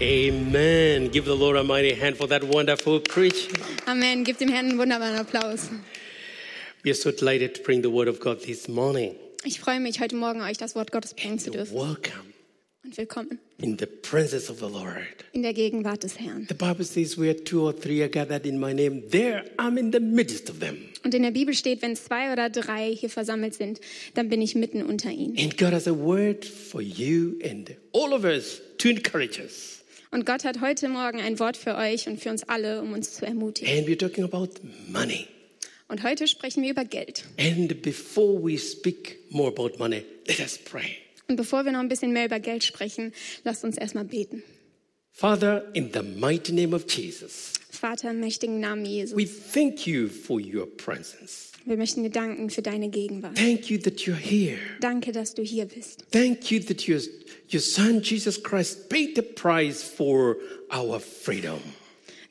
Amen. Give the Lord a mighty hand for that wonderful preaching. Amen. Gib dem Herrn einen wunderbaren Applaus. We are so delighted to bring the word of God this morning. Ich freue mich, heute Morgen euch das Wort Gottes bringen zu dürfen. Welcome Und willkommen in the presence of the Lord. in der Gegenwart des Herrn. The Bible says, where two or three are gathered in my name, there I'm in the midst of them. Und in der Bibel steht, wenn zwei oder drei hier versammelt sind, dann bin ich mitten unter ihnen. And God has a word for you and all of us to encourage us. Und Gott hat heute Morgen ein Wort für euch und für uns alle, um uns zu ermutigen. And we're talking about money. Und heute sprechen wir über Geld. And before we speak more about money, let us pray. Und bevor wir noch ein bisschen mehr über Geld sprechen, lasst uns erstmal beten. Father, in the mighty name of Jesus, Vater im mächtigen Namen Jesus, we thank you for your presence. Wir möchten dir danken für deine Gegenwart. Thank you that you're here. Danke, dass du hier bist. Thank you that your, your son Jesus Christ paid the price for our freedom.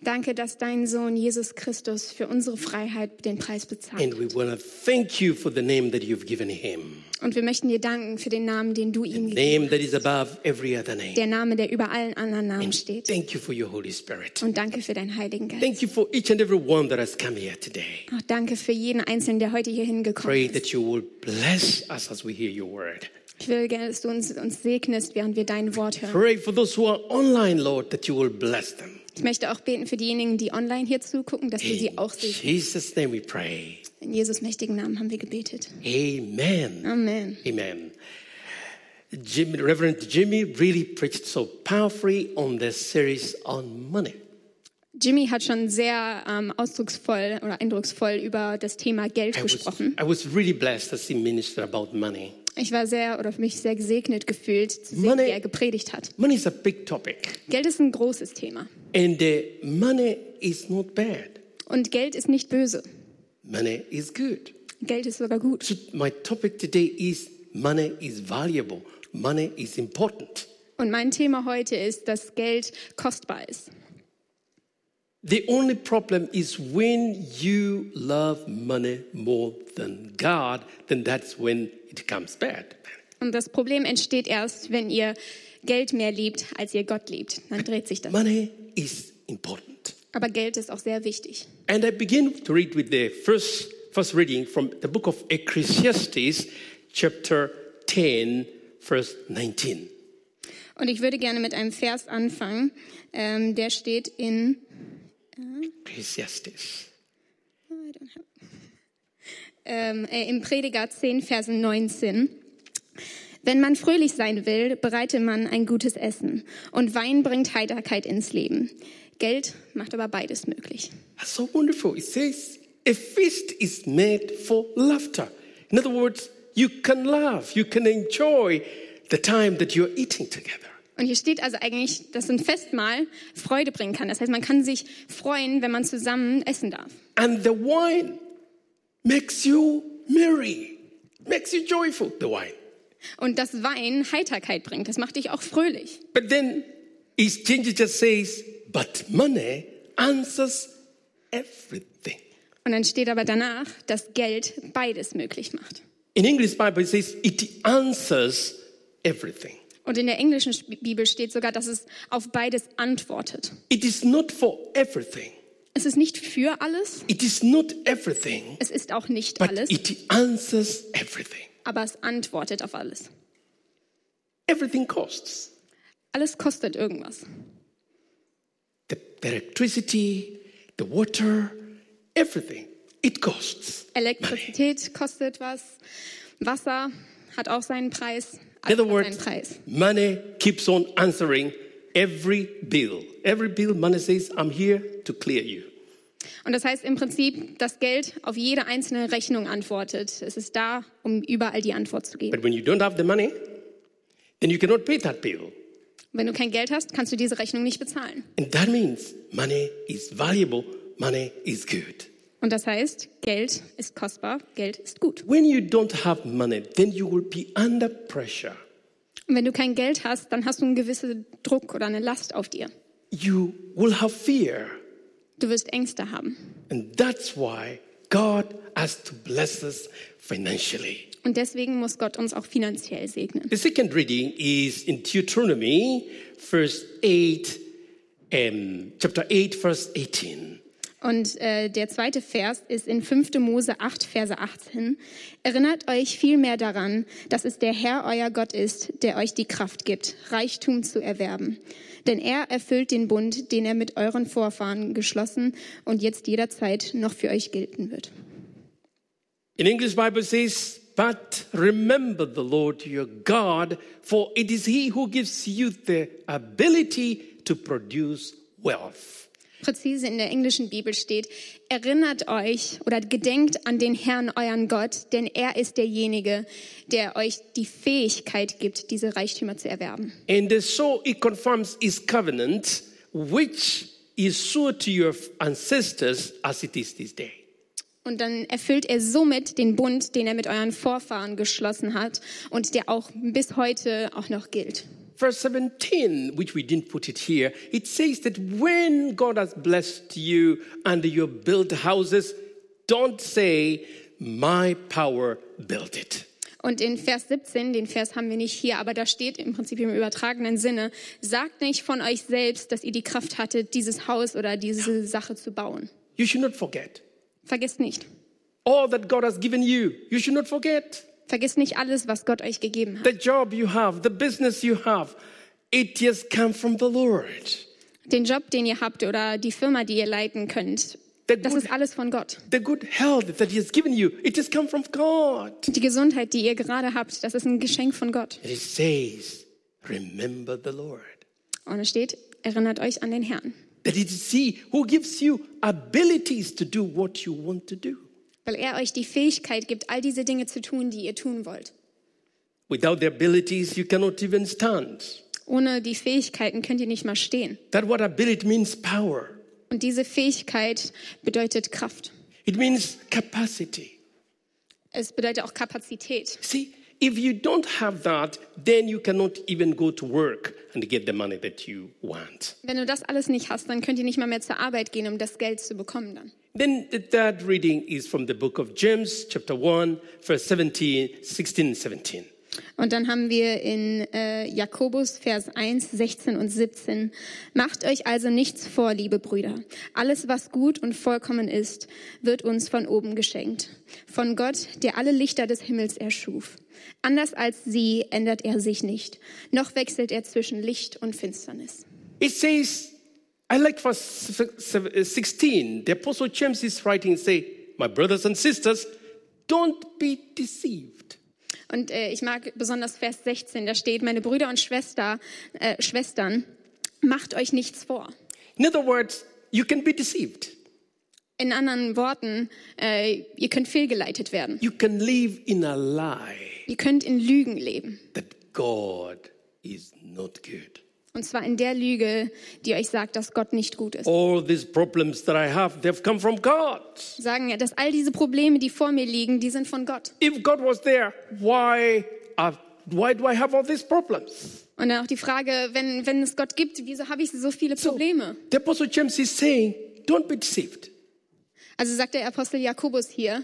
Danke, dass dein Sohn Jesus Christus für unsere Freiheit den Preis bezahlt. And we want to thank you for the name that you've given him. Und wir möchten dir danken für den Namen, den du ihm gibst. Name that is above every other name. Der Name, der über allen anderen Namen steht. Thank you for your Holy Spirit. Und danke für deinen Heiligen Geist. Thank you for each and every one that has come here today. Auch danke für jeden Einzelnen, der heute hier hingekommen Pray ist. that you will bless us as we hear your word. Ich will gerne, dass du uns, uns segnest, während wir dein Wort hören. Pray for those who are online, Lord, that you will bless them. Ich möchte auch beten für diejenigen, die online hier zugucken, dass du In sie auch segnest. Jesus' name we pray. In Jesus mächtigen Namen haben wir gebetet. Amen. Amen. Amen. Jim, Reverend Jimmy really preached so powerfully on the series on money. Jimmy hat schon sehr ähm, ausdrucksvoll oder eindrucksvoll über das Thema Geld I was, gesprochen. I was really blessed as he ministered about money. Ich war sehr oder für mich sehr gesegnet gefühlt, zu sehen, Money- wie er gepredigt hat. Money is a big topic, Geld ist ein großes Thema. and uh, money is not bad. Und Geld ist nicht böse. Money is good. Geld ist sogar gut. So my topic today is money is valuable. Money is important. Und mein Thema heute ist, dass Geld kostbar ist. The only problem is when you love money more than God, then that's when it becomes bad. Und das Problem entsteht erst, wenn ihr Geld mehr liebt, als ihr Gott liebt. Dann dreht sich das. Money is important. Aber Geld ist auch sehr wichtig. And I begin to read with the first, first reading from the book of Ecclesiastes, chapter 10, verse 19. Und ich würde gerne mit einem Vers anfangen, ähm, der steht in Ecclesiastes. ähm, äh, im Prediger 10, Verse 19. Wenn man fröhlich sein will, bereite man ein gutes Essen. Und Wein bringt Heiterkeit ins Leben. Geld macht aber beides möglich. That's so wonderful. It says, a feast is made for laughter. In other words, you can laugh, you can enjoy the time that you're eating together. Und hier steht also eigentlich, dass ein Festmahl Freude bringen kann. Das heißt, man kann sich freuen, wenn man zusammen essen darf. And the wine makes you merry, makes you joyful, the wine. Und das Wein Heiterkeit bringt. Das macht dich auch fröhlich. But then it changes, just says, but money answers everything. Und dann steht aber danach, dass Geld beides möglich macht. In English Bible, it says, it answers everything. Und in der englischen Bibel steht sogar, dass es auf beides antwortet. It is not for everything. Es ist nicht für alles, It is not everything, es ist auch nicht but alles, it answers everything. aber es antwortet auf alles. Everything costs. Alles kostet irgendwas. The, the electricity, the water, everything. It costs. Elektrizität kostet was, Wasser hat auch seinen Preis, In other words, money keeps on answering every bill. Every bill, money says, I'm here to clear you. Und das heißt im Prinzip, dass Geld auf jede einzelne Rechnung antwortet. Es ist da, um überall die Antwort zu geben. But when you don't have the money, then you cannot pay that bill. Wenn du kein Geld hast, kannst du diese Rechnung nicht bezahlen. And that means money is valuable, money is good. Und das heißt, Geld ist kostbar, Geld ist gut. When you don't have money, then you will be under pressure. Und wenn du kein Geld hast, dann hast du einen gewissen Druck oder eine Last auf dir. You will have fear. Du wirst Ängste haben. And that's why God has to bless us financially. Und deswegen muss Gott uns auch finanziell segnen. The second reading is in Deuteronomy, verse 8, um, chapter 8, verse 18. Und äh, der zweite Vers ist in 5. Mose 8, Verse 18. Erinnert euch vielmehr daran, dass es der Herr euer Gott ist, der euch die Kraft gibt, Reichtum zu erwerben. Denn er erfüllt den Bund, den er mit euren Vorfahren geschlossen und jetzt jederzeit noch für euch gelten wird. In English Bible says, but remember the Lord your God, for it is he who gives you the ability to produce wealth. Präzise in der englischen Bibel steht, erinnert euch oder gedenkt an den Herrn, euren Gott, denn er ist derjenige, der euch die Fähigkeit gibt, diese Reichtümer zu erwerben. And so it confirms his covenant, which is sure to your ancestors as it is this day. Und dann erfüllt er somit den Bund, den er mit euren Vorfahren geschlossen hat und der auch bis heute auch noch gilt. Verse 17, which we didn't put it here, it says that when God has blessed you and you built houses, don't say, My power built it. Und in Vers 17, den Vers haben wir nicht hier, aber da steht im Prinzip im übertragenen Sinne, sagt nicht von euch selbst, dass ihr die Kraft hattet, dieses Haus oder diese Sache zu bauen. You should not forget. Vergesst nicht. All that God has given you, you should not forget. Vergesst nicht alles, was Gott euch gegeben hat. The job you have, the business you have, it just comes from the Lord. Den Job, den ihr habt oder die Firma, die ihr leiten könnt, The das good, ist alles von Gott. the good health that He has given you, it just comes from God. Die Gesundheit, die ihr gerade habt, das ist ein Geschenk von Gott. It says, Remember the Lord. Und es steht, erinnert euch an den Herrn. That it is He who gives you abilities to do what you want to do. Weil er euch die Fähigkeit gibt, all diese Dinge zu tun, die ihr tun wollt. Without the abilities, you cannot even stand. Ohne die Fähigkeiten könnt ihr nicht mal stehen. That what ability means power. Und diese Fähigkeit bedeutet Kraft. It means capacity. Es bedeutet auch Kapazität. See, if you don't have that, then you cannot even go to work and get the money that you want. Wenn du das alles nicht hast, dann könnt ihr nicht mal mehr zur Arbeit gehen, um das Geld zu bekommen dann. Then the third reading is from the book of James, chapter 1, verse 17, 16 and 17. Und dann haben wir in äh, Jakobus Vers 1, 16 und 17. Macht euch also nichts vor, liebe Brüder. Alles, was gut und vollkommen ist, wird uns von oben geschenkt. Von Gott, der alle Lichter des Himmels erschuf. Anders als sie ändert er sich nicht. Noch wechselt er zwischen Licht und Finsternis. It says, I like verse 16. The Apostle James is writing, say, My brothers and sisters, don't be deceived. Und äh, ich mag besonders Vers 16, da steht, meine Brüder und Schwester, äh, Schwestern, macht euch nichts vor. In other words, you can be deceived. In anderen Worten, äh, ihr könnt fehlgeleitet werden. You can live in a lie Ihr könnt in Lügen leben. that God is not good. Und zwar in der Lüge, die euch sagt, dass Gott nicht gut ist. All these problems that I have, they've come from God. Sagen ja, dass all diese Probleme, die vor mir liegen, die sind von Gott. If God was there, why, uh, why do I have all these problems? Und dann auch die Frage, wenn, wenn es Gott gibt, wieso habe ich so viele Probleme? The Apostle James is saying, don't be deceived. Also sagt der Apostel Jakobus hier,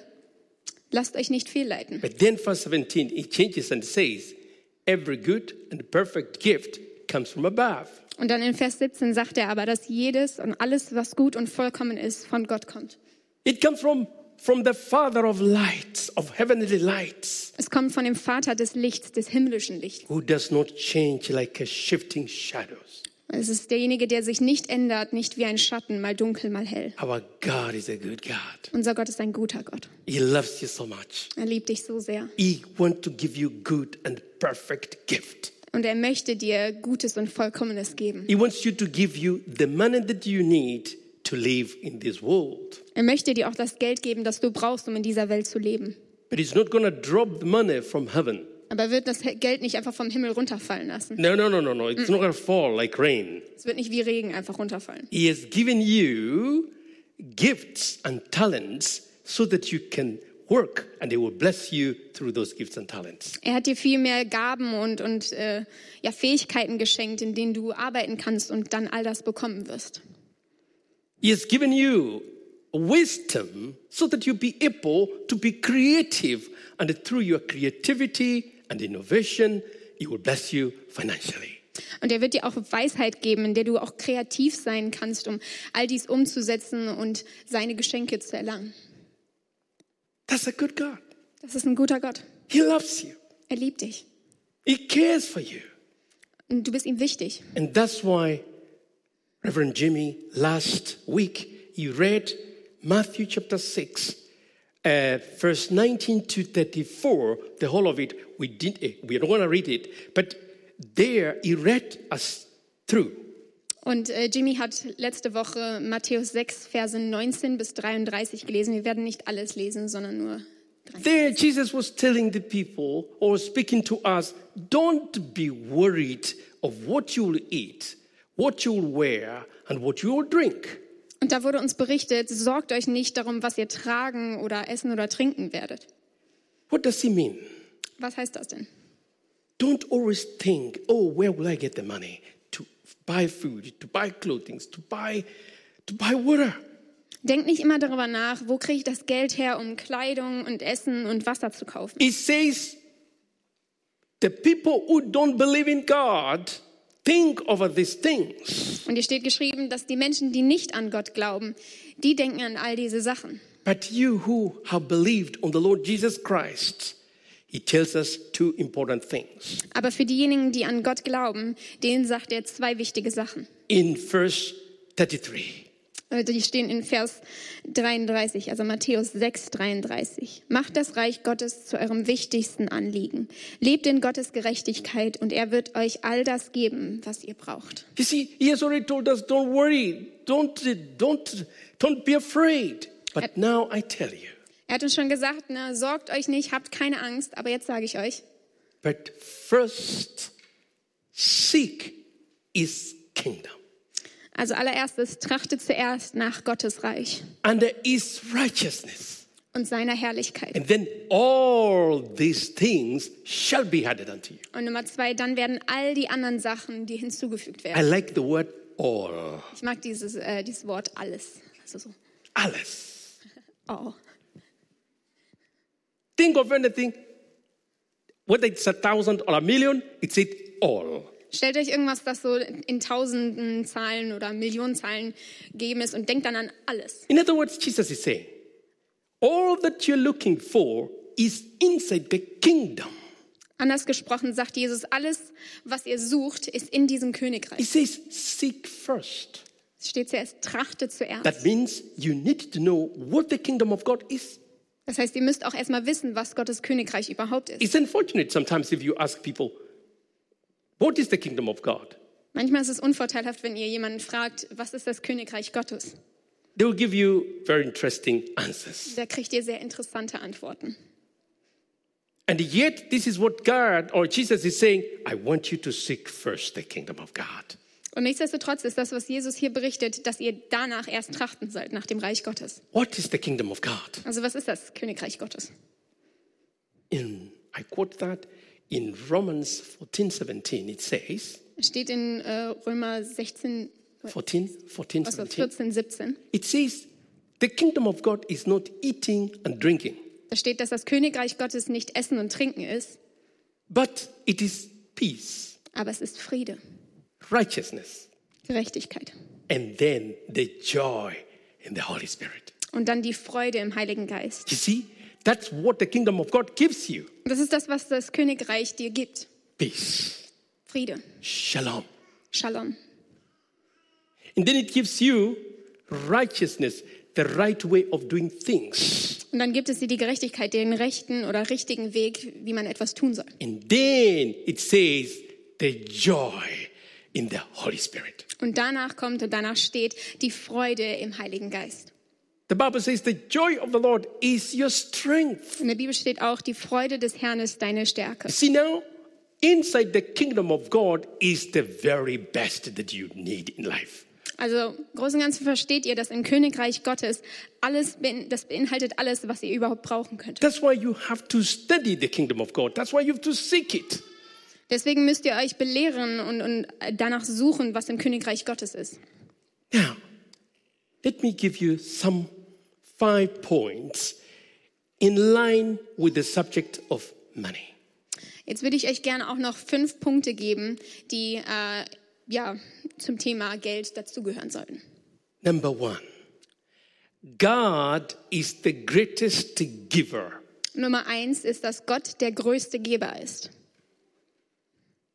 lasst euch nicht fehlleiten. But then verse 17, it changes and says, every good and perfect gift comes from above. Und dann in Vers 17 sagt er aber, dass jedes und alles, was gut und vollkommen ist, von Gott kommt. It comes from, from the Father of lights, of heavenly lights, Es kommt von dem Vater des Lichts, des himmlischen Lichts. who does not change like a shifting shadows. Es ist derjenige, der sich nicht ändert, nicht wie ein Schatten, mal dunkel, mal hell. Our God is a good God. Unser Gott ist ein guter Gott. He loves you so much. Er liebt dich so sehr. He wants to give you good and perfect gift. Und er möchte dir Gutes und Vollkommenes geben. He wants you to give you the money that you need to live in this world. Er möchte dir auch das Geld geben, das du brauchst, um in dieser Welt zu leben. But he's not going to drop the money from heaven. Aber er wird das Geld nicht einfach vom Himmel runterfallen lassen. No, no, no, no, no. It's not going to fall like rain. Es wird nicht wie Regen einfach runterfallen. He has given you gifts and talents so that you can work and he will bless you through those gifts and talents. Er hat dir viel mehr Gaben und, und äh, ja, Fähigkeiten geschenkt, in denen du arbeiten kannst und dann all das bekommen wirst. He has given you wisdom so that you be able to be creative. And through your creativity and innovation, He will bless you financially. Und er wird dir auch Weisheit geben, in der du auch kreativ sein kannst, um all dies umzusetzen und seine Geschenke zu erlangen. That's a good God. Das ist ein guter Gott. He loves you, Er liebt dich. He cares for you. Und du bist ihm wichtig. And that's why Reverend Jimmy last week he read Matthew chapter 6, uh, verse 19 to 34, the whole of it. We didn't, eh, we don't want to read it, but there he read us through. Und äh, Jimmy hat letzte Woche Matthäus 6, Verse 19 bis 33 gelesen. Wir werden nicht alles lesen, sondern nur There, Jesus was telling the people or speaking to us, don't be worried of what you'll eat, what you'll wear, and what you'll drink. Und da wurde uns berichtet, sorgt euch nicht darum, was ihr tragen oder essen oder trinken werdet. What does he mean? Was heißt das denn? Don't always think, oh, where will I get the money buy food, to buy clothing, to buy, to buy water? Denkt nicht immer darüber nach, wo kriege ich das Geld her, um Kleidung und Essen und Wasser zu kaufen. It says the people who don't believe in God think over these things. Und hier steht geschrieben, dass die Menschen, die nicht an Gott glauben, die denken an all diese Sachen. But you who have believed on the Lord Jesus Christ, Aber für diejenigen, die an Gott glauben, denen sagt er zwei wichtige Sachen. In verse 33, Äh, Die stehen in Vers 33, also Matthäus 6, 33. Macht das Reich Gottes zu eurem wichtigsten Anliegen. Lebt in Gottes Gerechtigkeit und er wird euch all das geben, was ihr braucht. you see, he has already told us, don't worry, don't, don't, don't be afraid. But now I tell you, Er hat uns schon gesagt, ne, sorgt euch nicht, habt keine Angst, aber jetzt sage ich euch, but first seek his kingdom also allererstes, trachtet zuerst nach Gottes Reich and his righteousness. und seiner Herrlichkeit. And then all these things shall be added unto you. Und Nummer zwei, dann werden all die anderen Sachen, die hinzugefügt I werden. like the word all. Ich mag dieses, äh, dieses Wort alles. Also so, Alles. oh. Think of anything, whether it's a thousand or a million, it's it all. Stellt euch irgendwas, das so in tausenden Zahlen oder Millionen Zahlen gegeben ist und denkt dann an alles. In other words, Jesus is saying, all that you're looking for is inside the kingdom. Anders gesprochen sagt Jesus, alles, was ihr sucht, ist in diesem He Königreich. says, seek first. Es steht zuerst, trachtet zuerst. That means you need to know what the kingdom of God is. Das heißt, ihr müsst auch erstmal wissen, was Gottes Königreich überhaupt ist. It's unfortunate sometimes if you ask people, what is the kingdom of God? Manchmal ist es unvorteilhaft, wenn ihr jemanden fragt, was ist das Königreich Gottes? They will give you very interesting answers. Da kriegt ihr sehr interessante Antworten. And yet, this is what God or Jesus is saying I want you to seek first the kingdom of God. Und nichtsdestotrotz ist das, was Jesus hier berichtet, dass ihr danach erst trachten sollt, nach dem Reich Gottes. What is the kingdom of God? Also was ist das Königreich Gottes? In, I quote that in Romans 14 17, it says, Es steht in äh, Römer 16, 14, 14, also 17, 14, 17. it says, the kingdom of God is not eating and drinking, Da steht, dass das Königreich Gottes nicht Essen und Trinken ist, but it is peace, aber es ist Friede, righteousness, Gerechtigkeit. and then the joy in the Holy Spirit. Und dann die Freude im Heiligen Geist. You see, that's what the kingdom of God gives you Das ist das, was das Königreich dir gibt. peace, Friede, shalom. Shalom. And then it gives you righteousness, the right way of doing things. Und dann gibt es dir die Gerechtigkeit, den rechten oder richtigen Weg, wie man etwas tun soll. And then it says the joy in the Holy Spirit. Und danach kommt und danach steht die Freude im Heiligen Geist. The Bible says the joy of the Lord is your strength. In der Bibel steht auch, die Freude des Herrn ist deine Stärke. See now, inside the kingdom of God is the very best that you need in life. Also Großen und Ganzen versteht ihr, dass im Königreich Gottes alles, das beinhaltet alles, was ihr überhaupt brauchen könnt. That's why you have to study the kingdom of God. That's why you have to seek it. Deswegen müsst ihr euch belehren und, und danach suchen, was im Königreich Gottes ist. Now, let me give you some five points in line with the subject of money. Jetzt würde ich euch gerne auch noch fünf Punkte geben, die äh, ja, zum Thema Geld dazugehören sollten. Number one, God is the greatest giver. Nummer eins ist, dass Gott der größte Geber ist.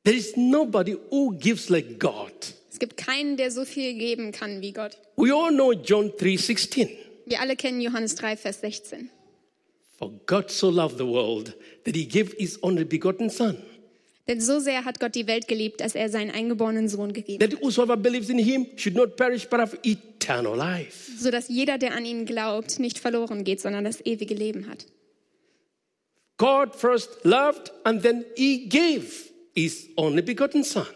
There is nobody who gives like God. Es gibt keinen, der so viel geben kann wie Gott. We all know John 3:16. Wir alle kennen Johannes 3, Vers 16. For God so loved the world that he gave his only begotten son, Denn so sehr hat Gott die Welt geliebt, dass er seinen eingeborenen Sohn gegeben hat, that whosoever believes in him should not perish but have eternal life. sodass jeder, der an ihn glaubt, nicht verloren geht, sondern das ewige Leben hat. God first loved and then he gave his only begotten son.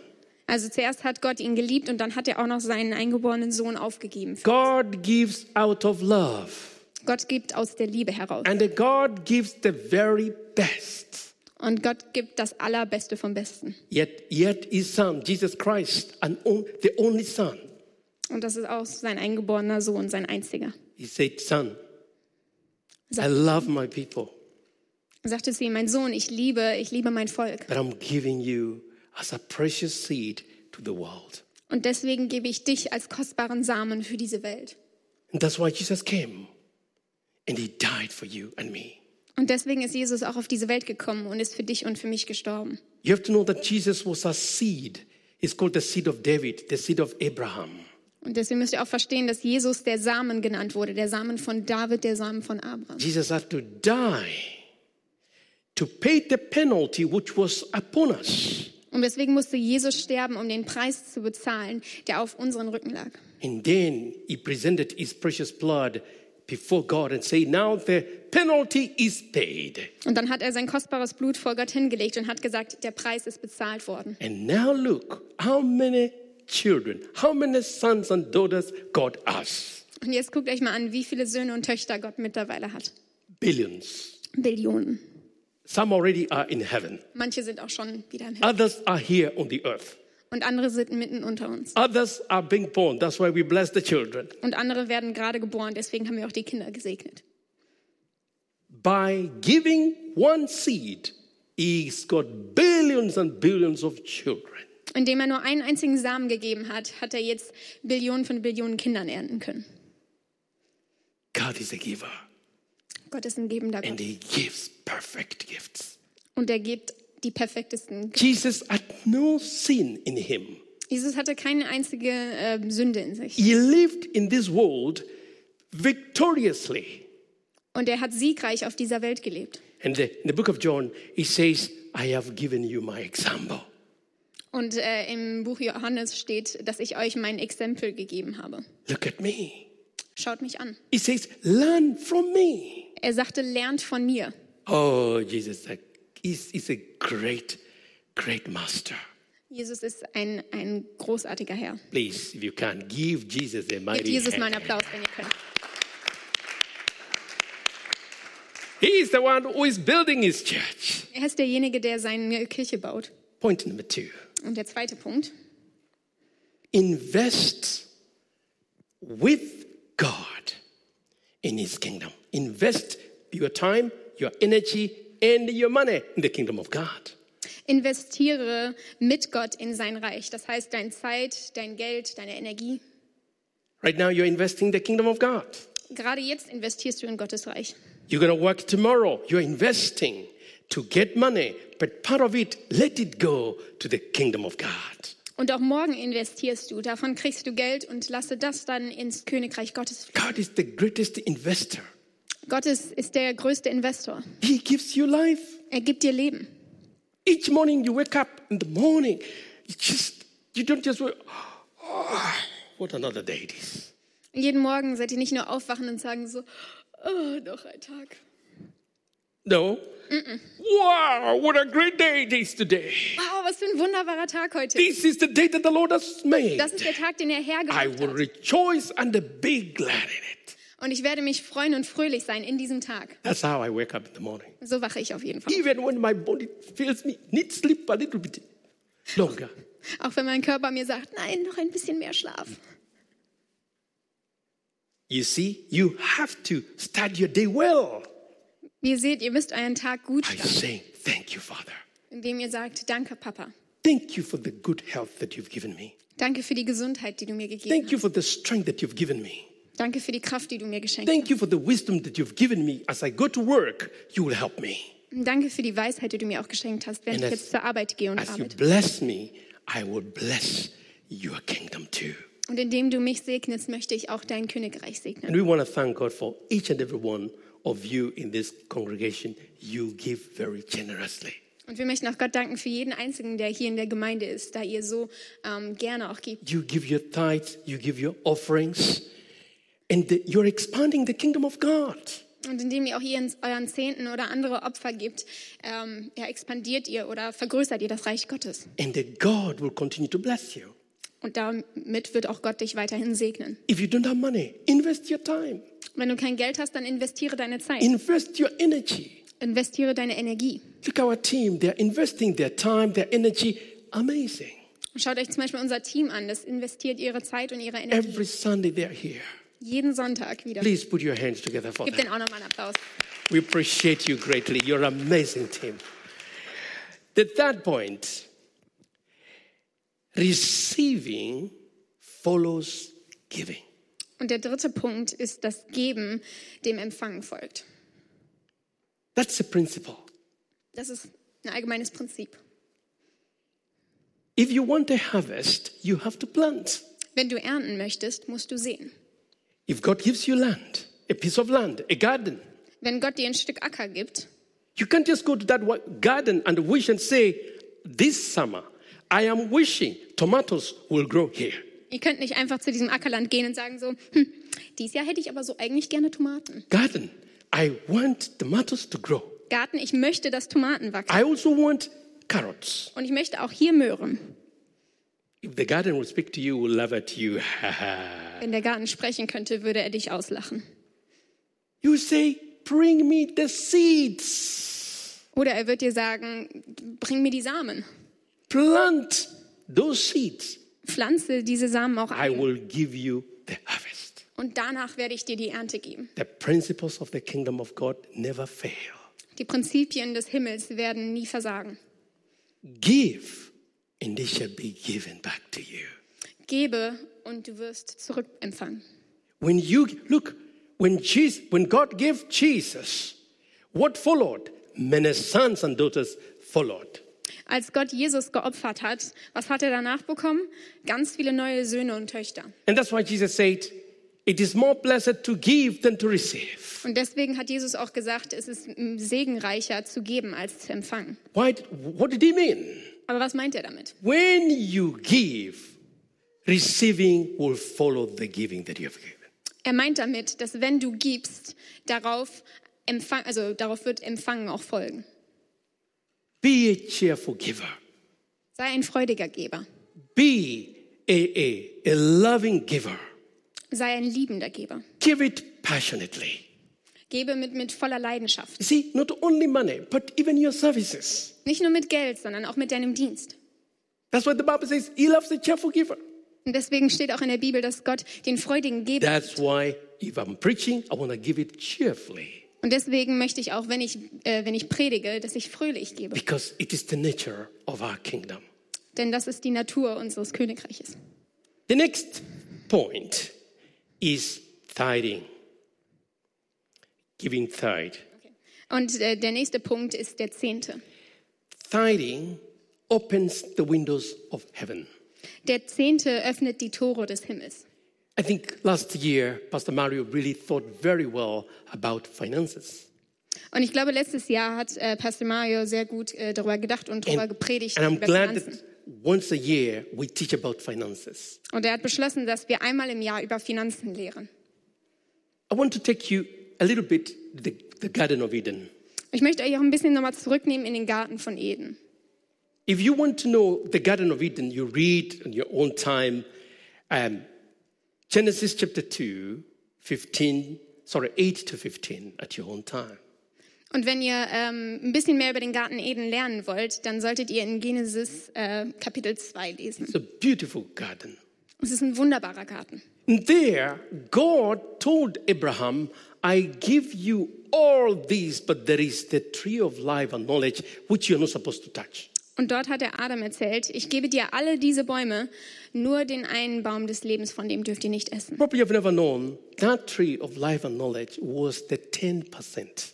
Also zuerst hat Gott ihn geliebt und dann hat er auch noch seinen eingeborenen Sohn aufgegeben. God gives out of love. Gott gibt aus der Liebe heraus. And God gives the very best. Und Gott gibt das Allerbeste vom Besten. Yet, yet his son, Jesus Christ, and the only son, Und das ist auch sein eingeborener Sohn, sein einziger. he said, Son, I love my people, sagte zu ihm, mein Sohn, ich liebe, ich liebe mein Volk. but I'm giving you as a precious seed to the world. Und deswegen gebe ich dich als kostbaren Samen für diese Welt. And that's why Jesus came and he died for you and me. Und deswegen ist Jesus auch auf diese Welt gekommen und ist für dich und für mich gestorben. You have to know that Jesus was a seed. It's called the seed of David, the seed of Abraham. Und deswegen müsst ihr auch verstehen, dass Jesus der Samen genannt wurde, der Samen von David, der Samen von Abraham. Jesus had to die to pay the penalty which was upon us. Und deswegen musste Jesus sterben, um den Preis zu bezahlen, der auf unseren Rücken lag. And then he presented his precious blood before God and said, Now the penalty is paid. Und dann hat er sein kostbares Blut vor Gott hingelegt und hat gesagt, der Preis ist bezahlt worden. And now look how many children, how many sons and daughters God has. Und jetzt guckt euch mal an, wie viele Söhne und Töchter Gott mittlerweile hat. Billions. Billionen. Some already are in heaven, Manche sind auch schon wieder im Himmel. others are here on the earth. Und andere sind mitten unter uns. Others are being born. That's why we bless the children. Und andere werden gerade geboren. Deswegen haben wir auch die Kinder gesegnet. By giving one seed, he's got billions and billions of children. Indem er nur einen einzigen Samen gegeben hat, hat er jetzt Billionen von Billionen Kindern ernten können. God is a giver, Gott ist ein gebender and Gott. he gives perfect gifts. Und er gibt die perfektesten. Jesus had no sin in him. Jesus hatte keine einzige äh, Sünde in sich. He lived in this world victoriously. Und er hat siegreich auf dieser Welt gelebt. And the, in the book of John, he says, I have given you my example. Und äh, im Buch Johannes steht, dass ich euch mein Exempel gegeben habe. Look at me. Schaut mich an. He says, learn from me. Er sagte, lernt von mir. Oh, Jesus is, is a great, great master. Jesus ist ein, ein großartiger Herr. Please, if you can, give Jesus a Gebt mighty Jesus mal einen hand. Applaus, wenn ihr könnt. He is the one who is building his church. Er ist derjenige, der seine Kirche baut. Point number two. Und der zweite Punkt. Invest with God in his kingdom. Invest your time, your energy, and your money in the kingdom of God. Investiere mit Gott in sein Reich. Das heißt, deine Zeit, dein Geld, deine Energie. Right now, you're investing in the kingdom of God. Gerade jetzt investierst du in Gottes Reich. You're going to work tomorrow. You're investing to get money, but part of it, let it go to the kingdom of God. Und auch morgen investierst du. Davon kriegst du Geld und lasse das dann ins Königreich Gottes. God is the greatest investor. Gott ist, ist der größte Investor. He gives you life. Er gibt dir Leben. Each morning you wake up in the morning, you just you don't just wait, oh, what another day it is. Jeden Morgen seid ihr nicht nur aufwachen und sagen so, oh, noch ein Tag. No. Wow, what a great day it is today. Wow, was für ein wunderbarer Tag heute. This is the day that the Lord has made. Das ist der Tag, den er I hergemacht will hat. rejoice and be glad in it. Und ich werde mich freuen und fröhlich sein in diesem Tag. That's how I wake up in the morning. So wache ich auf jeden Fall. Even when my body feels me need sleep a little bit longer. Auch wenn mein Körper mir sagt, nein, noch ein bisschen mehr Schlaf. You see, you have to start your day well Wie ihr seht, ihr müsst euren Tag gut starten, saying, Thank you, Father. indem ihr sagt, danke Papa. Thank you for the good health that you've given me. Danke für die Gesundheit, die du mir gegeben Thank hast. you for the strength that you've given me. Danke für die Kraft, die du mir geschenkt Thank you for the wisdom that you've given me. As I go to work, you will help me. hast. Danke für die Weisheit, die du mir auch geschenkt hast, während And ich as- jetzt zur Arbeit gehe und As you arbeite. bless me, I will bless your kingdom too. Und indem du mich segnest, möchte ich auch dein Königreich segnen. And we want to thank God for each and every one of you in this congregation. You give very generously. Und wir möchten auch Gott danken für jeden Einzigen, der hier in der Gemeinde ist, da ihr so ähm, gerne auch gebt. You give your tithes, you give your offerings, and the- you're expanding the kingdom of God. Und indem ihr auch ihren, euren Zehnten oder andere Opfer gebt, ähm, ja, expandiert ihr oder vergrößert ihr das Reich Gottes. And that God will continue to bless you. Und damit wird auch Gott dich weiterhin segnen. If you don't have money, invest your time, Wenn du kein Geld hast, dann investiere deine Zeit, invest your energy. investiere deine Energie. Look our team, they're investing their time, their energy. Amazing. Schaut euch zum Beispiel unser Team an, das investiert ihre Zeit und ihre Energie. Every Sunday they're here. Jeden Sonntag wieder. Please put your hands together for Gib them. denen auch nochmal einen Applaus. We appreciate you greatly. You're an amazing team. The third point receiving follows giving. Und der dritte Punkt ist, dass Geben dem Empfangen folgt. That's the principle. Das ist ein allgemeines Prinzip. If you want a harvest, you have to plant. Wenn du ernten möchtest, musst du sehen. If God gives you land, a piece of land, a garden, Wenn Gott dir ein Stück Acker gibt, you can't just go to that garden and wish and say, This summer, I am wishing tomatoes will grow here. ihr könnt nicht einfach zu diesem Ackerland gehen und sagen so, hm, dieses Jahr hätte ich aber so eigentlich gerne Tomaten. Garden, I want tomatoes to grow. Garten, ich möchte, dass Tomaten wachsen. I also want carrots. Und ich möchte auch hier Möhren. If the garden will speak to you, will laugh at you. Wenn der Garten sprechen könnte, würde er dich auslachen. you say, Bring me the seeds. Oder er wird dir sagen, bring mir die Samen. Plant those seeds. Pflanze diese Samen auch I ein. will give you the harvest. Und danach werde ich dir die Ernte geben. The principles of the kingdom of God never fail. Die Prinzipien des Himmels werden nie versagen. Give, and it shall be given back to you. Gebe und du wirst zurückempfangen. When you look, when Jesus, when God gave Jesus, what followed? Many sons and daughters followed. Als Gott Jesus geopfert hat, was hat er danach bekommen? Ganz viele neue Söhne und Töchter. And that's why Jesus said, It is more blessed to give than to receive. Und deswegen hat Jesus auch gesagt, es ist segenreicher zu geben als zu empfangen. Why, what did he mean? Aber was meint er damit? When you give, receiving will follow the giving that you have given. Er meint damit, dass wenn du gibst, darauf, empfang, also darauf wird Empfangen auch folgen. Be a cheerful giver. Sei ein freudiger Geber. Be a, a, a loving giver. Sei ein liebender Geber. Give it passionately. Gebe mit, mit voller Leidenschaft. You see, not only money, but even your services. Nicht nur mit Geld, sondern auch mit deinem Dienst. That's what the Bible says. He loves a cheerful giver. Und deswegen steht auch in der Bibel, dass Gott den freudigen Geber. That's why if I'm preaching, I want to give it cheerfully Und deswegen möchte ich auch, wenn ich, äh, wenn ich predige, dass ich fröhlich gebe. because it is the nature of our kingdom. Denn das ist die Natur unseres Königreiches. The next point is tithing. Giving tithe. Und äh, der nächste Punkt ist der Zehnte. Tithing opens the windows of heaven. Der Zehnte öffnet die Tore des Himmels. I think last year, Pastor Mario really thought very well about finances. Und ich glaube, letztes Jahr hat äh, Pastor Mario sehr gut äh, darüber gedacht und darüber gepredigt and I'm über glad Finanzen. that once a year we teach about finances. Und er hat beschlossen, dass wir einmal im Jahr über Finanzen lehren. I want to take you a little bit the, the Garden of Eden. Ich möchte euch auch ein bisschen nochmal zurücknehmen in den Garten von Eden. If you want to know the Garden of Eden, you read in your own time um, Genesis chapter 2, 15, sorry, 8 to 15 at your own time. Und wenn ihr ähm, ein bisschen mehr über den Garten Eden lernen wollt, dann solltet ihr in Genesis äh, Kapitel 2 lesen. It's a beautiful garden. Es ist ein wunderbarer Garten. There, God told Abraham, I give you all these, but there is the tree of life and knowledge which you're not supposed to touch. Und dort hat er Adam erzählt, ich gebe dir alle diese Bäume, nur den einen Baum des Lebens, von dem dürft ihr nicht essen. Probably you've never known that tree of life and knowledge was the 10%.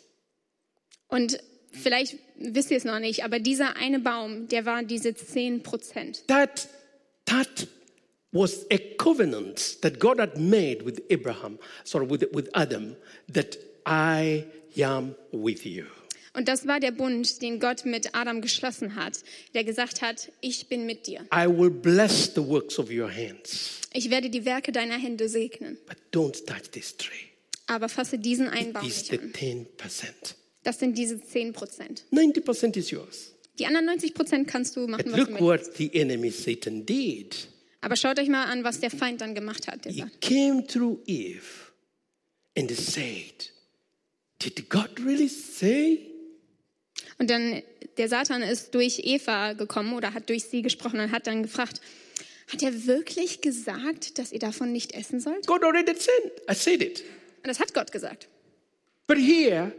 Und vielleicht wisst ihr es noch nicht, aber dieser eine Baum, der war diese 10 Prozent. That, that was a covenant that God had made with Abraham, sorry, with, with Adam, that I am with you. Und das war der Bund, den Gott mit Adam geschlossen hat, der gesagt hat, ich bin mit dir. I will bless the works of your hands, Ich werde die Werke deiner Hände segnen. but don't touch this tree. Aber fasse diesen einen Baum nicht the an. 10%. Das sind diese 10 Prozent. 90% is yours. Die anderen 90 Prozent kannst du machen, But was du look möchtest. what the enemy Satan did. Aber schaut euch mal an, was der Feind dann gemacht hat. He came through Eve and said, Did God really say? Und dann, der Satan ist durch Eva gekommen oder hat durch sie gesprochen und hat dann gefragt, hat er wirklich gesagt, dass ihr davon nicht essen sollt? God already said, I said it. Und das hat Gott gesagt. But here,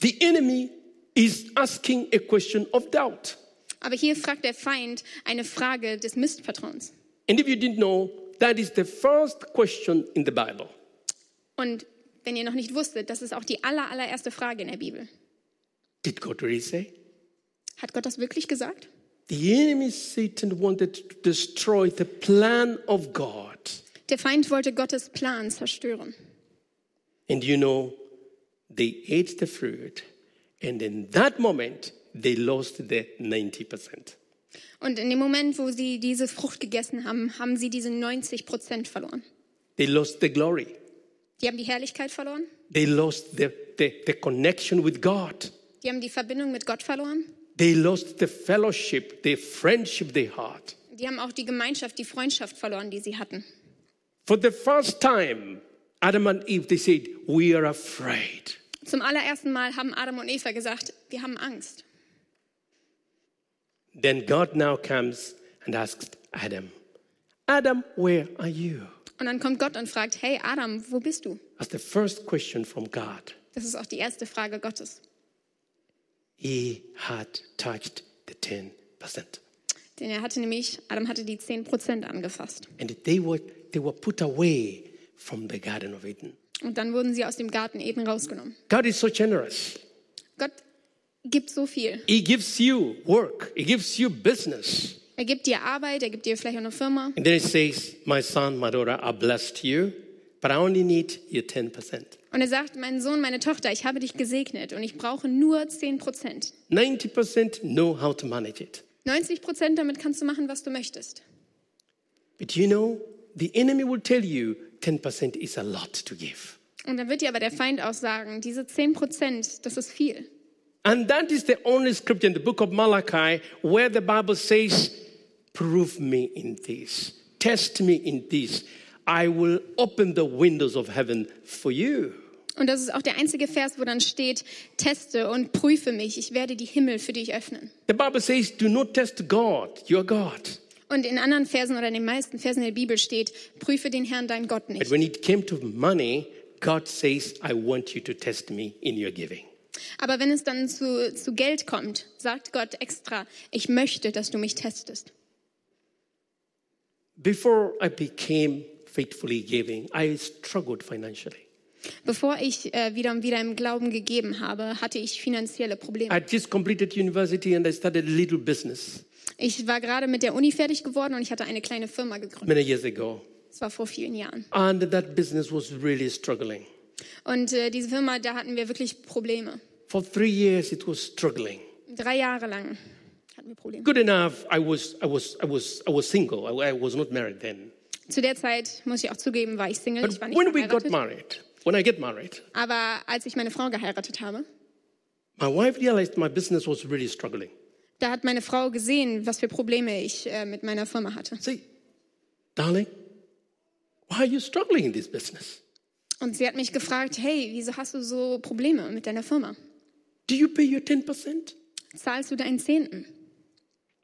the enemy is asking a question of doubt. Aber hier fragt der Feind eine Frage des Missvertrauens. And if you didn't know, that is the first question in the Bible. Und wenn ihr noch nicht wusstet, das ist auch die aller, allererste Frage in der Bibel. Did God really say? Hat Gott das wirklich gesagt? The enemy Satan wanted to destroy the plan of God. Der Feind wollte Gottes Plan zerstören. And you know, they ate the fruit, and in that moment, they lost the 90%. Und in dem Moment, wo sie diese Frucht gegessen haben, haben sie diese 90 Prozent verloren. They lost the glory. Die haben die Herrlichkeit verloren. They lost the, the, the connection with God. Die haben die Verbindung mit Gott verloren. They lost the fellowship, the friendship they had. Die haben auch die Gemeinschaft, die Freundschaft verloren, die sie hatten. For the first time, Adam and Eve, they said, We are afraid. Zum allerersten Mal haben Adam und Eva gesagt, wir haben Angst. Then God now comes and asks Adam, Adam, where are you? Und dann kommt Gott und fragt, hey Adam, wo bist du? That's the first question from God. Das ist auch die erste Frage Gottes. He had touched the 10%. Denn er hatte nämlich, Adam hatte die 10 Prozent angefasst. And they were, they were put away from the Garden of Eden. Und dann wurden sie aus dem Garten Eden rausgenommen. God is so generous. Gott gibt so viel. He gives you work, He gives you business. Er gibt dir Arbeit, er gibt dir vielleicht auch eine Firma. And then He says, My son, my daughter, I blessed you, but I only need your 10%. Und er sagt, mein Sohn, meine Tochter, ich habe dich gesegnet und ich brauche nur 10 Prozent. 90% know how to manage it. 90 Prozent, damit kannst du machen, was du möchtest. But you know, the enemy will tell you 10% is a lot to give. Und dann wird dir aber der Feind auch sagen, diese 10 Prozent, das ist viel. And that is the only scripture in the book of Malachi where the Bible says, Prove me in this, test me in this. I will open the windows of heaven for you. Und das ist auch der einzige Vers, wo dann steht, teste und prüfe mich, ich werde die Himmel für dich öffnen. The Bible says, Do not test God, your God. Und in anderen Versen oder in den meisten Versen der Bibel steht, prüfe den Herrn, dein Gott But nicht. when it came to money, God says, I want you to test me in your giving. Aber wenn es dann zu, zu Geld kommt, sagt Gott extra, ich möchte, dass du mich testest. Before I became faithfully giving, I struggled financially. Bevor ich äh, wieder und wieder im Glauben gegeben habe, hatte ich finanzielle Probleme. I just completed university and I started a little business Ich war gerade mit der Uni fertig geworden und ich hatte eine kleine Firma gegründet. many years ago. Das war vor vielen Jahren. And that business was really struggling. Und äh, diese Firma, da hatten wir wirklich Probleme. For three years, it was struggling. Drei Jahre lang hatten wir Probleme. Good enough, I was, I was, I was, I was single. I, I was not married then. Zu der Zeit, muss ich auch zugeben, war ich Single. But Ich war nicht when we got married, when I get married, Aber als ich meine Frau geheiratet habe, my wife realized my business was really struggling. da hat meine Frau gesehen, was für Probleme ich äh, mit meiner Firma hatte. Say, darling, why are you struggling in this business? Und sie hat mich gefragt, hey, wieso hast du so Probleme mit deiner Firma? Do you pay your 10%? Zahlst du deinen Zehnten?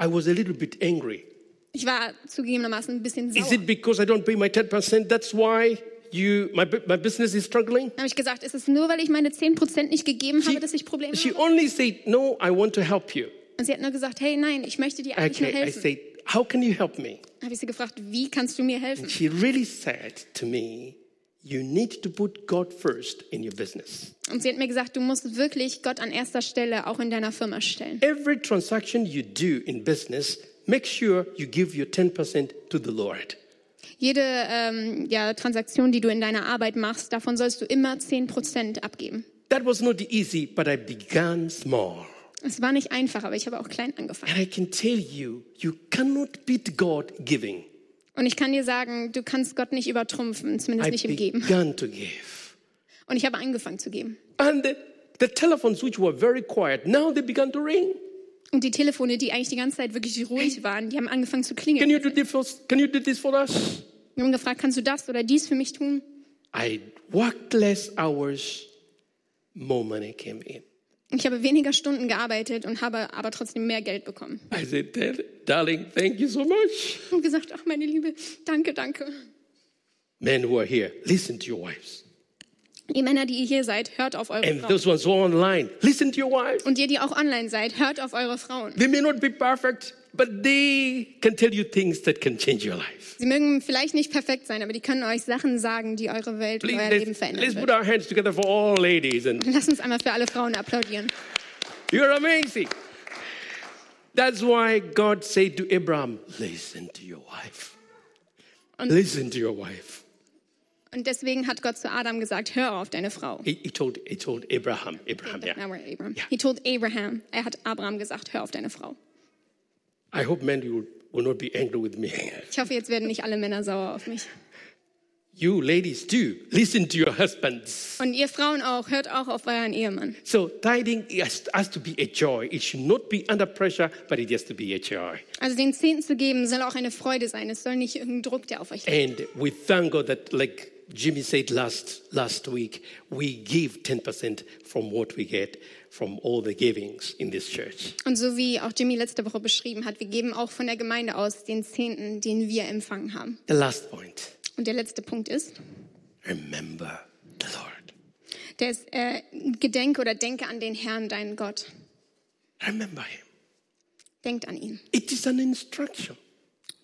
I was a little bit angry. Ich war zugegebenermaßen ein bisschen Is sauer. it because I don't pay my 10%? That's why you my, my business is struggling? Dann habe ich gesagt, ist es nur, weil ich meine 10% nicht gegeben habe, dass ich Probleme she habe? only said, No, I want to help you. Und sie hat nur gesagt, hey, nein, ich möchte dir eigentlich nur Okay, I helfen. said, How can you help me? Habe ich sie gefragt, wie kannst du mir helfen? She really said to me, You need to put God first in your business. Und sie hat mir gesagt, du musst wirklich Gott an erster Stelle auch in deiner Firma stellen. Every transaction you do in business, make sure you give your 10% to the Lord. Jede ähm, ja, Transaktion, die du in deiner Arbeit machst, davon sollst du immer 10% abgeben. That was not easy, but I began small. Es war nicht einfach, aber ich habe auch klein angefangen. And I can tell you, you cannot beat God giving. Und ich kann dir sagen, du kannst Gott nicht übertrumpfen, zumindest I nicht im Geben. began to give. Und ich habe angefangen zu geben. And the, the telephones, which were very quiet, now they began to ring. Und die Telefone, die eigentlich die ganze Zeit wirklich ruhig waren, die haben angefangen zu Can klingeln. you do this for, can you do this for us? Wir haben gefragt, kannst du das oder dies für mich tun? I worked less hours, more money came in. Ich habe weniger Stunden gearbeitet und habe aber trotzdem mehr Geld bekommen. I said, "Dar- darling, thank you so much. Und gesagt, ach meine Liebe, danke, danke. Men who are here, listen to your wives. Ihr Männer, die ihr hier seid, hört auf eure And Frauen. those ones who are online, listen to your wives. Und ihr, die auch online seid, hört auf eure Frauen. They may not be perfect, but they can tell you things that can change your life. Sie mögen vielleicht nicht perfekt sein, aber die können euch Sachen sagen, die eure Welt Please, euer Leben let's, verändern let's put our hands together for all ladies. And Lasst uns einmal für alle Frauen applaudieren. you're amazing. That's why God said to Abraham, listen to your wife. Und- Listen to your wife. Und deswegen hat Gott zu Adam gesagt, hör auf deine Frau. He, he told, he told Abraham, Abraham, yeah. Abraham. Ja. He told Abraham, er hat Abraham gesagt, hör auf deine Frau. I hope men will, will not be angry with me. Ich hoffe, jetzt werden nicht alle Männer sauer auf mich. You ladies too, listen to your husbands. Und ihr Frauen auch, hört auch auf euren Ehemann. So tithing has, has to be a joy. It should not be under pressure, but it has to be a joy. Also den Zehnten zu geben, soll auch eine Freude sein. Es soll nicht irgendein Druck, der auf euch liegt. And we thank God that, like Jimmy said last last week, we give 10% from what we get from all the givings in this church. Und so wie auch Jimmy letzte Woche beschrieben hat, wir geben auch von der Gemeinde aus den Zehnten, den wir empfangen haben. The last point: Und der letzte Punkt ist, remember the Lord. der ist, äh, gedenke oder denke an den Herrn, deinen Gott. Remember Him. Denkt an ihn. It is an instruction.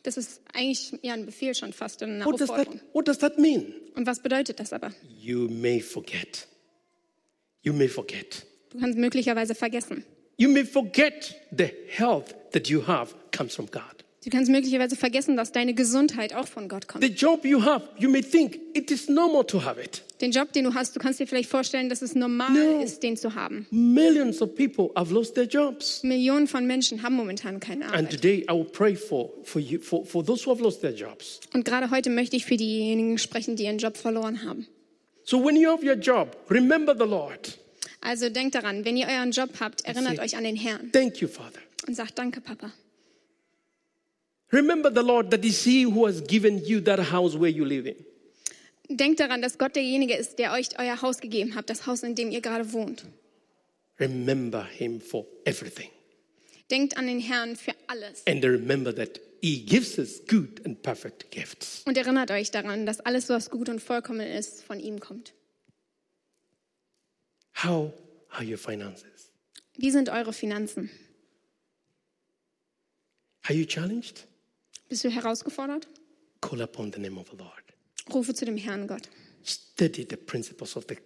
Das ist eigentlich ja ein Befehl schon fast eine What does that Aufforderung. What does that mean? Und was bedeutet das aber? You may forget. You may forget. Du kannst möglicherweise vergessen. You may forget the health that you have comes from God. Du kannst möglicherweise vergessen, dass deine Gesundheit auch von Gott kommt. The job you have, you may think it is normal to have it. Den Job, den du hast, du kannst dir vielleicht vorstellen, dass es normal No. ist, den zu haben. Millions of people have lost their jobs. Millionen von Menschen haben momentan keine And Arbeit. today I will pray for, for you for, for those who have lost their jobs. Und gerade heute möchte ich für diejenigen sprechen, die ihren Job verloren haben. So when you have your job, remember the Lord. Also denkt daran, wenn ihr euren Job habt, erinnert it. euch an den Herrn Thank you, Father. und sagt Danke, Papa. Remember the Lord that is He who has given you that house where you live in. Denkt daran, dass Gott derjenige ist, der euch euer Haus gegeben hat, das Haus, in dem ihr gerade wohnt. Remember Him for everything. Denkt an den Herrn für alles. And remember that He gives us good and perfect gifts. Und erinnert euch daran, dass alles, was gut und vollkommen ist, von ihm kommt. How are your finances? Wie sind eure Finanzen? Are you challenged? Bist du herausgefordert? Call upon the name of the Lord. Rufe zu dem Herrn Gott. Study the principles of the,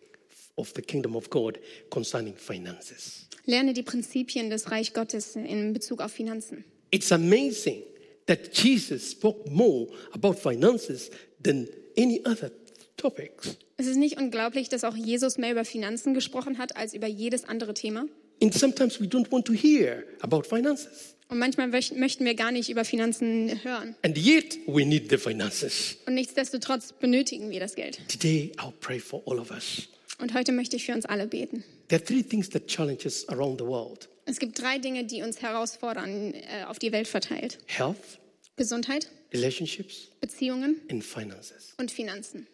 of the kingdom of God concerning finances. Lerne die Prinzipien des Reich Gottes in Bezug auf Finanzen. It's amazing that Jesus spoke more about finances than any other topics. Es ist nicht unglaublich, dass auch Jesus mehr über Finanzen gesprochen hat als über jedes andere Thema. And sometimes we don't want to hear about finances. Und manchmal möcht- möchten wir gar nicht über Finanzen hören. And yet we need the finances. Und nichtsdestotrotz benötigen wir das Geld. Today I'll pray for all of us. Und heute möchte ich für uns alle beten. There are three things that challenge us around the world. Es gibt drei Dinge, die uns herausfordern, äh, auf die Welt verteilt. Health, Gesundheit, relationships, Beziehungen and finances. und Finanzen.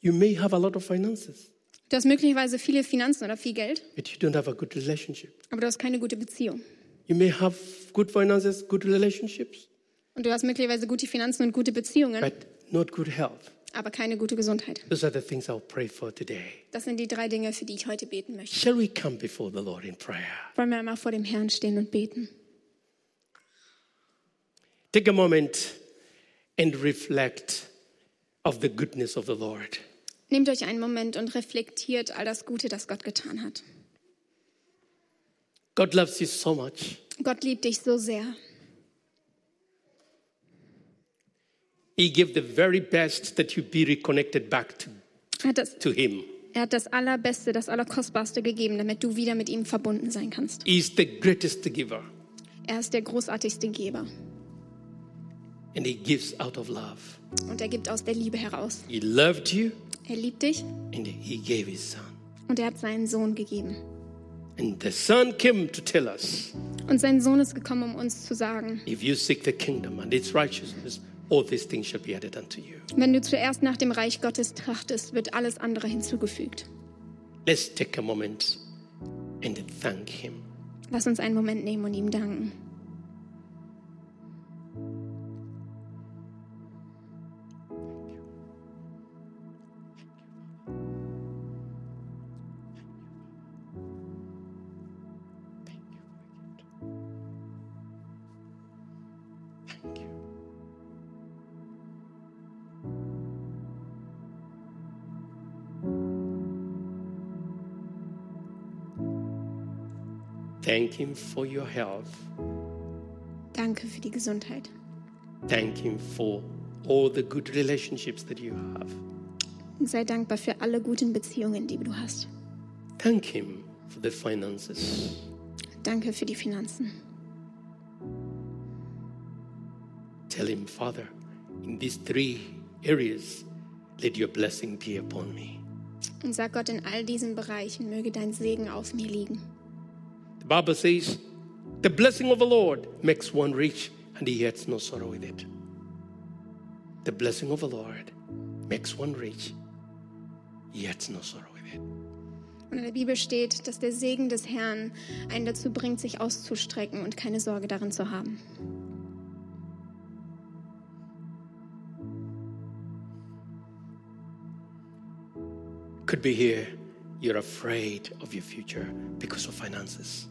You may have a lot of finances, Du hast möglicherweise viele Finanzen oder viel Geld, but you don't have a good relationship. aber du hast keine gute Beziehung. You may have good finances, good relationships, Und du hast möglicherweise gute Finanzen und gute Beziehungen, but not good health. aber keine gute Gesundheit. Those are the things I'll pray for today. Das sind die drei Dinge, für die ich heute beten möchte. Shall we come before the Lord in prayer? Wollen wir einmal vor dem Herrn stehen und beten? Take a moment and reflect of the goodness of the Lord. Nehmt euch einen Moment und reflektiert all das Gute, das Gott getan hat. God loves you so much. Gott liebt dich so sehr. He gave the very best that you be reconnected back to, Er hat, das, to Him. er hat das Allerbeste, das Allerkostbarste gegeben, damit du wieder mit ihm verbunden sein kannst. He's the greatest giver, Er ist der großartigste Geber and He gives out of love. und er gibt aus der Liebe heraus. He loved you, Er liebt dich and He gave His Son. und er hat seinen Sohn gegeben. Und sein Sohn ist gekommen, um uns zu sagen, if you seek the kingdom and its righteousness, all these things shall be added unto you. wenn du zuerst nach dem Reich Gottes trachtest, wird alles andere hinzugefügt. Let's take a moment and thank Him. Lass uns einen Moment nehmen und ihm danken. Thank Him for your health. Danke für die Gesundheit. Thank Him for all the good relationships that you have. Sei dankbar für alle guten Beziehungen, die du hast. Thank Him for the finances. Danke für die Finanzen. Tell Him, Father, in these three areas, let your blessing be upon me. Und sag Gott, in all diesen Bereichen möge dein Segen auf mir liegen. The Bible says, the blessing of the Lord makes one rich, and he has no sorrow with it. The blessing of the Lord makes one rich, he has no sorrow with it. Und in der Bibel steht, dass der Segen des Herrn einen dazu bringt, sich auszustrecken und keine Sorge darin zu haben. Could be here, you're afraid of your future because of finances.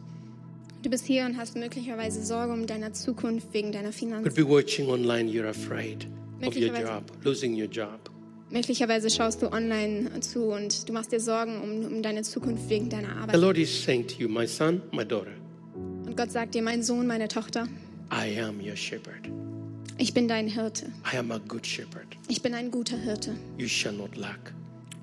Du bist hier und hast möglicherweise Sorge um deine Zukunft wegen deiner Could Finanzen. be watching online, you're afraid of your Möglicherweise- job, losing your job. Möglicherweise schaust du online zu und du machst dir Sorgen um, um deine Zukunft wegen deiner The Arbeit. Lord is saying to you, my son, my daughter, Und Gott sagt dir, mein Sohn, meine Tochter, I am your shepherd. ich bin dein Hirte. I am a good shepherd. Ich bin ein guter Hirte. You shall not lack.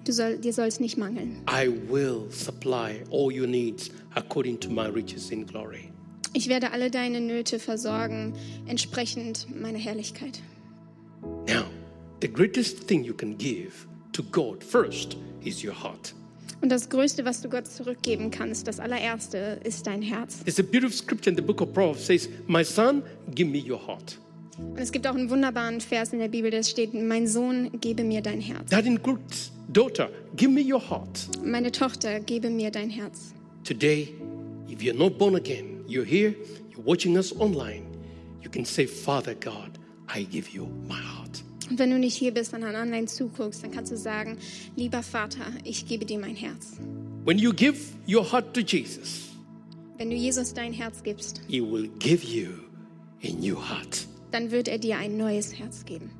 Du soll, dir soll es nicht mangeln. I will supply all your needs according to my riches in glory. Ich werde alle deine Nöte versorgen, entsprechend meiner Herrlichkeit. Now, the greatest thing you can give to God first is your heart. Und das Größte, was du Gott zurückgeben kannst, das allererste, ist dein Herz. There's a beautiful scripture in the book of Proverbs says, My son, give me your heart. Und es gibt auch einen wunderbaren Vers in der Bibel, da steht, mein Sohn, gebe mir dein Herz. That includes, daughter, give me your heart. Meine Tochter, gebe mir dein Herz. Today, if you're not born again, you're here, you're watching us online, you can say, Father God, I give you my heart. Und wenn du nicht hier bist, sondern online zuguckst, dann kannst du sagen, lieber Vater, ich gebe dir mein Herz. When you give your heart to Jesus, Wenn du Jesus dein Herz gibst, He will give you a new heart. Dann wird er dir ein neues Herz geben.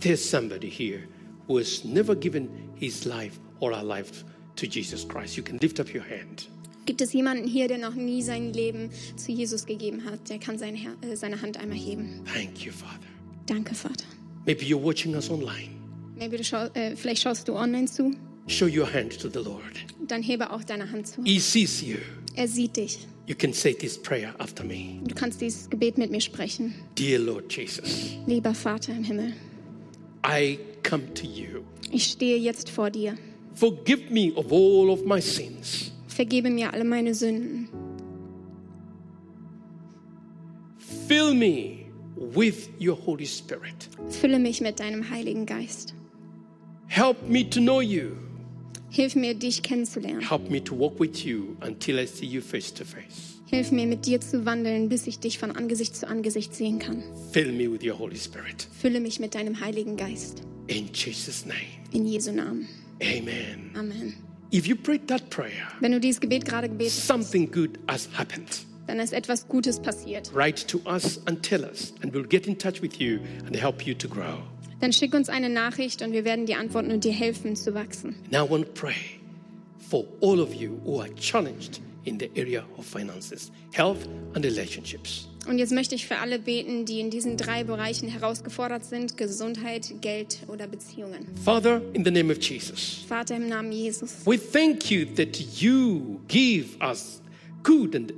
There's somebody here who has never given his life or her life to Jesus Christ. You can lift up your hand. Gibt es jemanden hier, der noch nie sein Leben zu Jesus gegeben hat? Der kann sein Her äh, seine Hand einmal heben. Thank you, Father. Danke, Vater. Maybe you're watching us online. Maybe du schau, äh, vielleicht schaust du online zu. Show your hand to the Lord. Dann hebe auch deine Hand zu. He sees you. Er sieht dich. You can say this prayer after me. Du kannst dieses Gebet mit mir sprechen. Dear Lord Jesus, Lieber Vater im Himmel, I come to you. ich stehe jetzt vor dir. Forgive me of all of my sins. Vergebe mir alle meine Sünden. Fill me with your Holy Spirit. Fülle mich mit deinem Heiligen Geist. Help me to know you. Hilf mir, dich kennenzulernen. Help me to walk with you until I see you face to face. Hilf mir, mit dir zu wandeln, bis ich dich von Angesicht zu Angesicht sehen kann. Fill me with your Holy Spirit. Fülle mich mit deinem Heiligen Geist. In Jesus' name. In Jesu Namen. Amen. Amen. If you prayed that prayer, Wenn du dieses Gebet gerade gebetet hast, something good has happened. dann ist etwas Gutes passiert. Write to us and tell us, and we'll get in touch with you and help you to grow. Dann schick uns eine Nachricht und wir werden dir antworten und dir helfen zu wachsen. Now I want to pray for all of you who are challenged in the area of finances, health, and relationships. Und jetzt möchte ich für alle beten, die in diesen drei Bereichen herausgefordert sind: Gesundheit, Geld oder Beziehungen. Father, in the name of Jesus, Vater im Namen Jesus, we thank you that you give us good and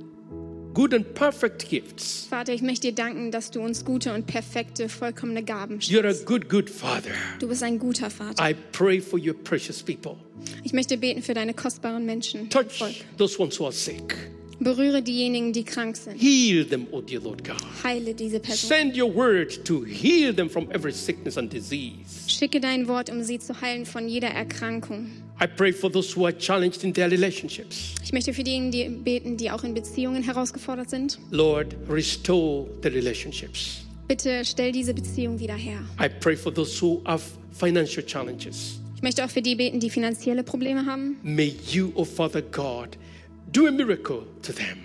good and perfect gifts. Vater, ich möchte dir danken, dass du uns gute und perfekte, vollkommene Gaben You're a schenkst. good, good Father. Du bist ein guter Vater. I pray for your precious people. Ich möchte beten für deine kostbaren Menschen. Touch Volk. those ones who are sick. Berühre diejenigen, die krank sind. Heal them, O dear Lord God. Heile diese Person. Send your word to heal them from every sickness and disease. Schicke dein Wort, um sie zu heilen von jeder Erkrankung. I pray for those who are challenged in their relationships. Ich möchte für diejenigen die beten, die auch in Beziehungen herausgefordert sind. Lord, restore the relationships. Bitte stell diese Beziehung wieder her. I pray for those who have financial challenges. Ich möchte auch für die beten, die finanzielle Probleme haben. May you, O Father God, do a miracle to them.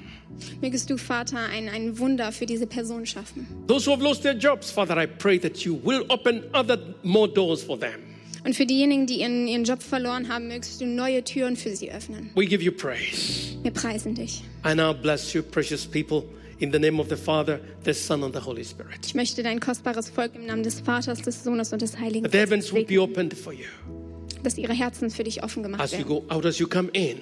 Mögest du, Vater, ein, ein Wunder für diese Person schaffen. Those who have lost their jobs, Father, I pray that you will open other more doors for them. Und für diejenigen, die ihren, ihren Job verloren haben, mögest du neue Türen für sie öffnen. We give you praise. Wir preisen dich. I now bless you, precious people, in the name of the Father, the Son, and the Holy Spirit. Ich möchte dein kostbares Volk im Namen des Vaters, des Sohnes und des Heiligen That the heavens Geistes will be opened for you dass ihre Herzen für dich offen gemacht as you werden. go out, as you come in.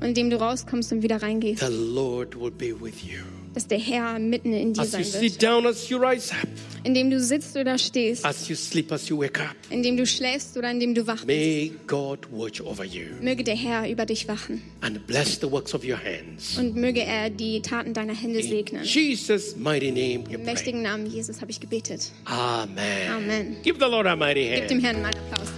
Und indem du rauskommst und wieder reingehst, The Lord will be with you. Dass der Herr mitten in dir As you sein sit wird. down, as you rise up, Indem du sitzt oder stehst, as you sleep, as you wake up, indem du schläfst oder indem du wach bist, may God watch over you möge der Herr über dich wachen. and bless the works of your hands. Und möge er die Taten deiner Hände In segnen. Jesus' mighty name Im mächtigen Namen Jesus habe ich gebetet. Amen. Amen. Give the Lord a mighty Gib dem hand. Herrn meinen Applaus.